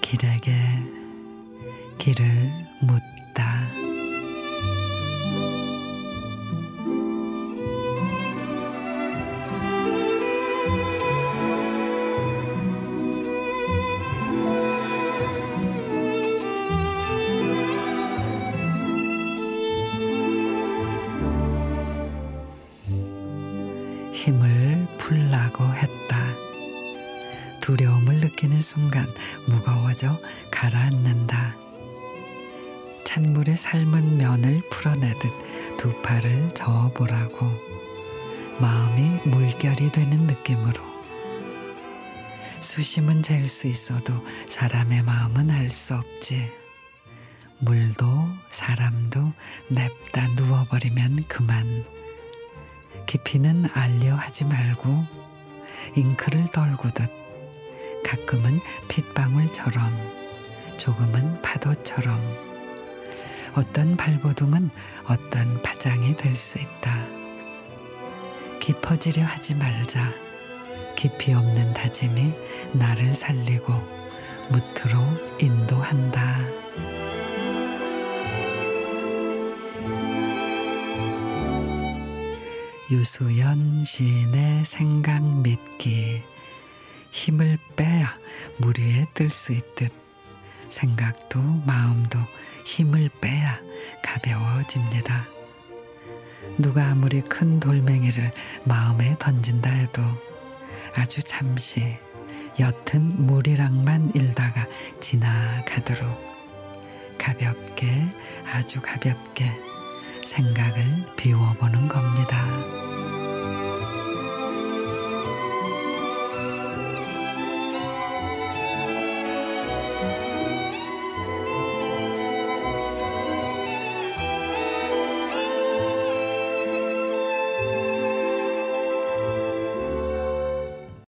길에게 길을 묻다. 힘을 풀라고 했다. 두려움을 느끼는 순간 무거워져 가라앉는다. 찬물에 삶은 면을 풀어내듯 두 팔을 저어보라고 마음이 물결이 되는 느낌으로 수심은 잴 수 있어도 사람의 마음은 알 수 없지. 물도 사람도 냅다 누워버리면 그만. 깊이는 알려 하지 말고 잉크를 떨구듯 가끔은 핏방울처럼 조금은 파도처럼 어떤 발버둥은 어떤 파장이 될 수 있다. 깊어지려 하지 말자. 깊이 없는 다짐이 나를 살리고 무트로 인도한다. 유수연 시인의 생각 믿기 힘을 빼야 물 위에 뜰 수 있듯 생각도 마음도 힘을 빼야 가벼워집니다. 누가 아무리 큰 돌멩이를 마음에 던진다 해도 아주 잠시 옅은 물이랑만 일다가 지나가도록 가볍게 아주 가볍게 생각을 비워보는 겁니다.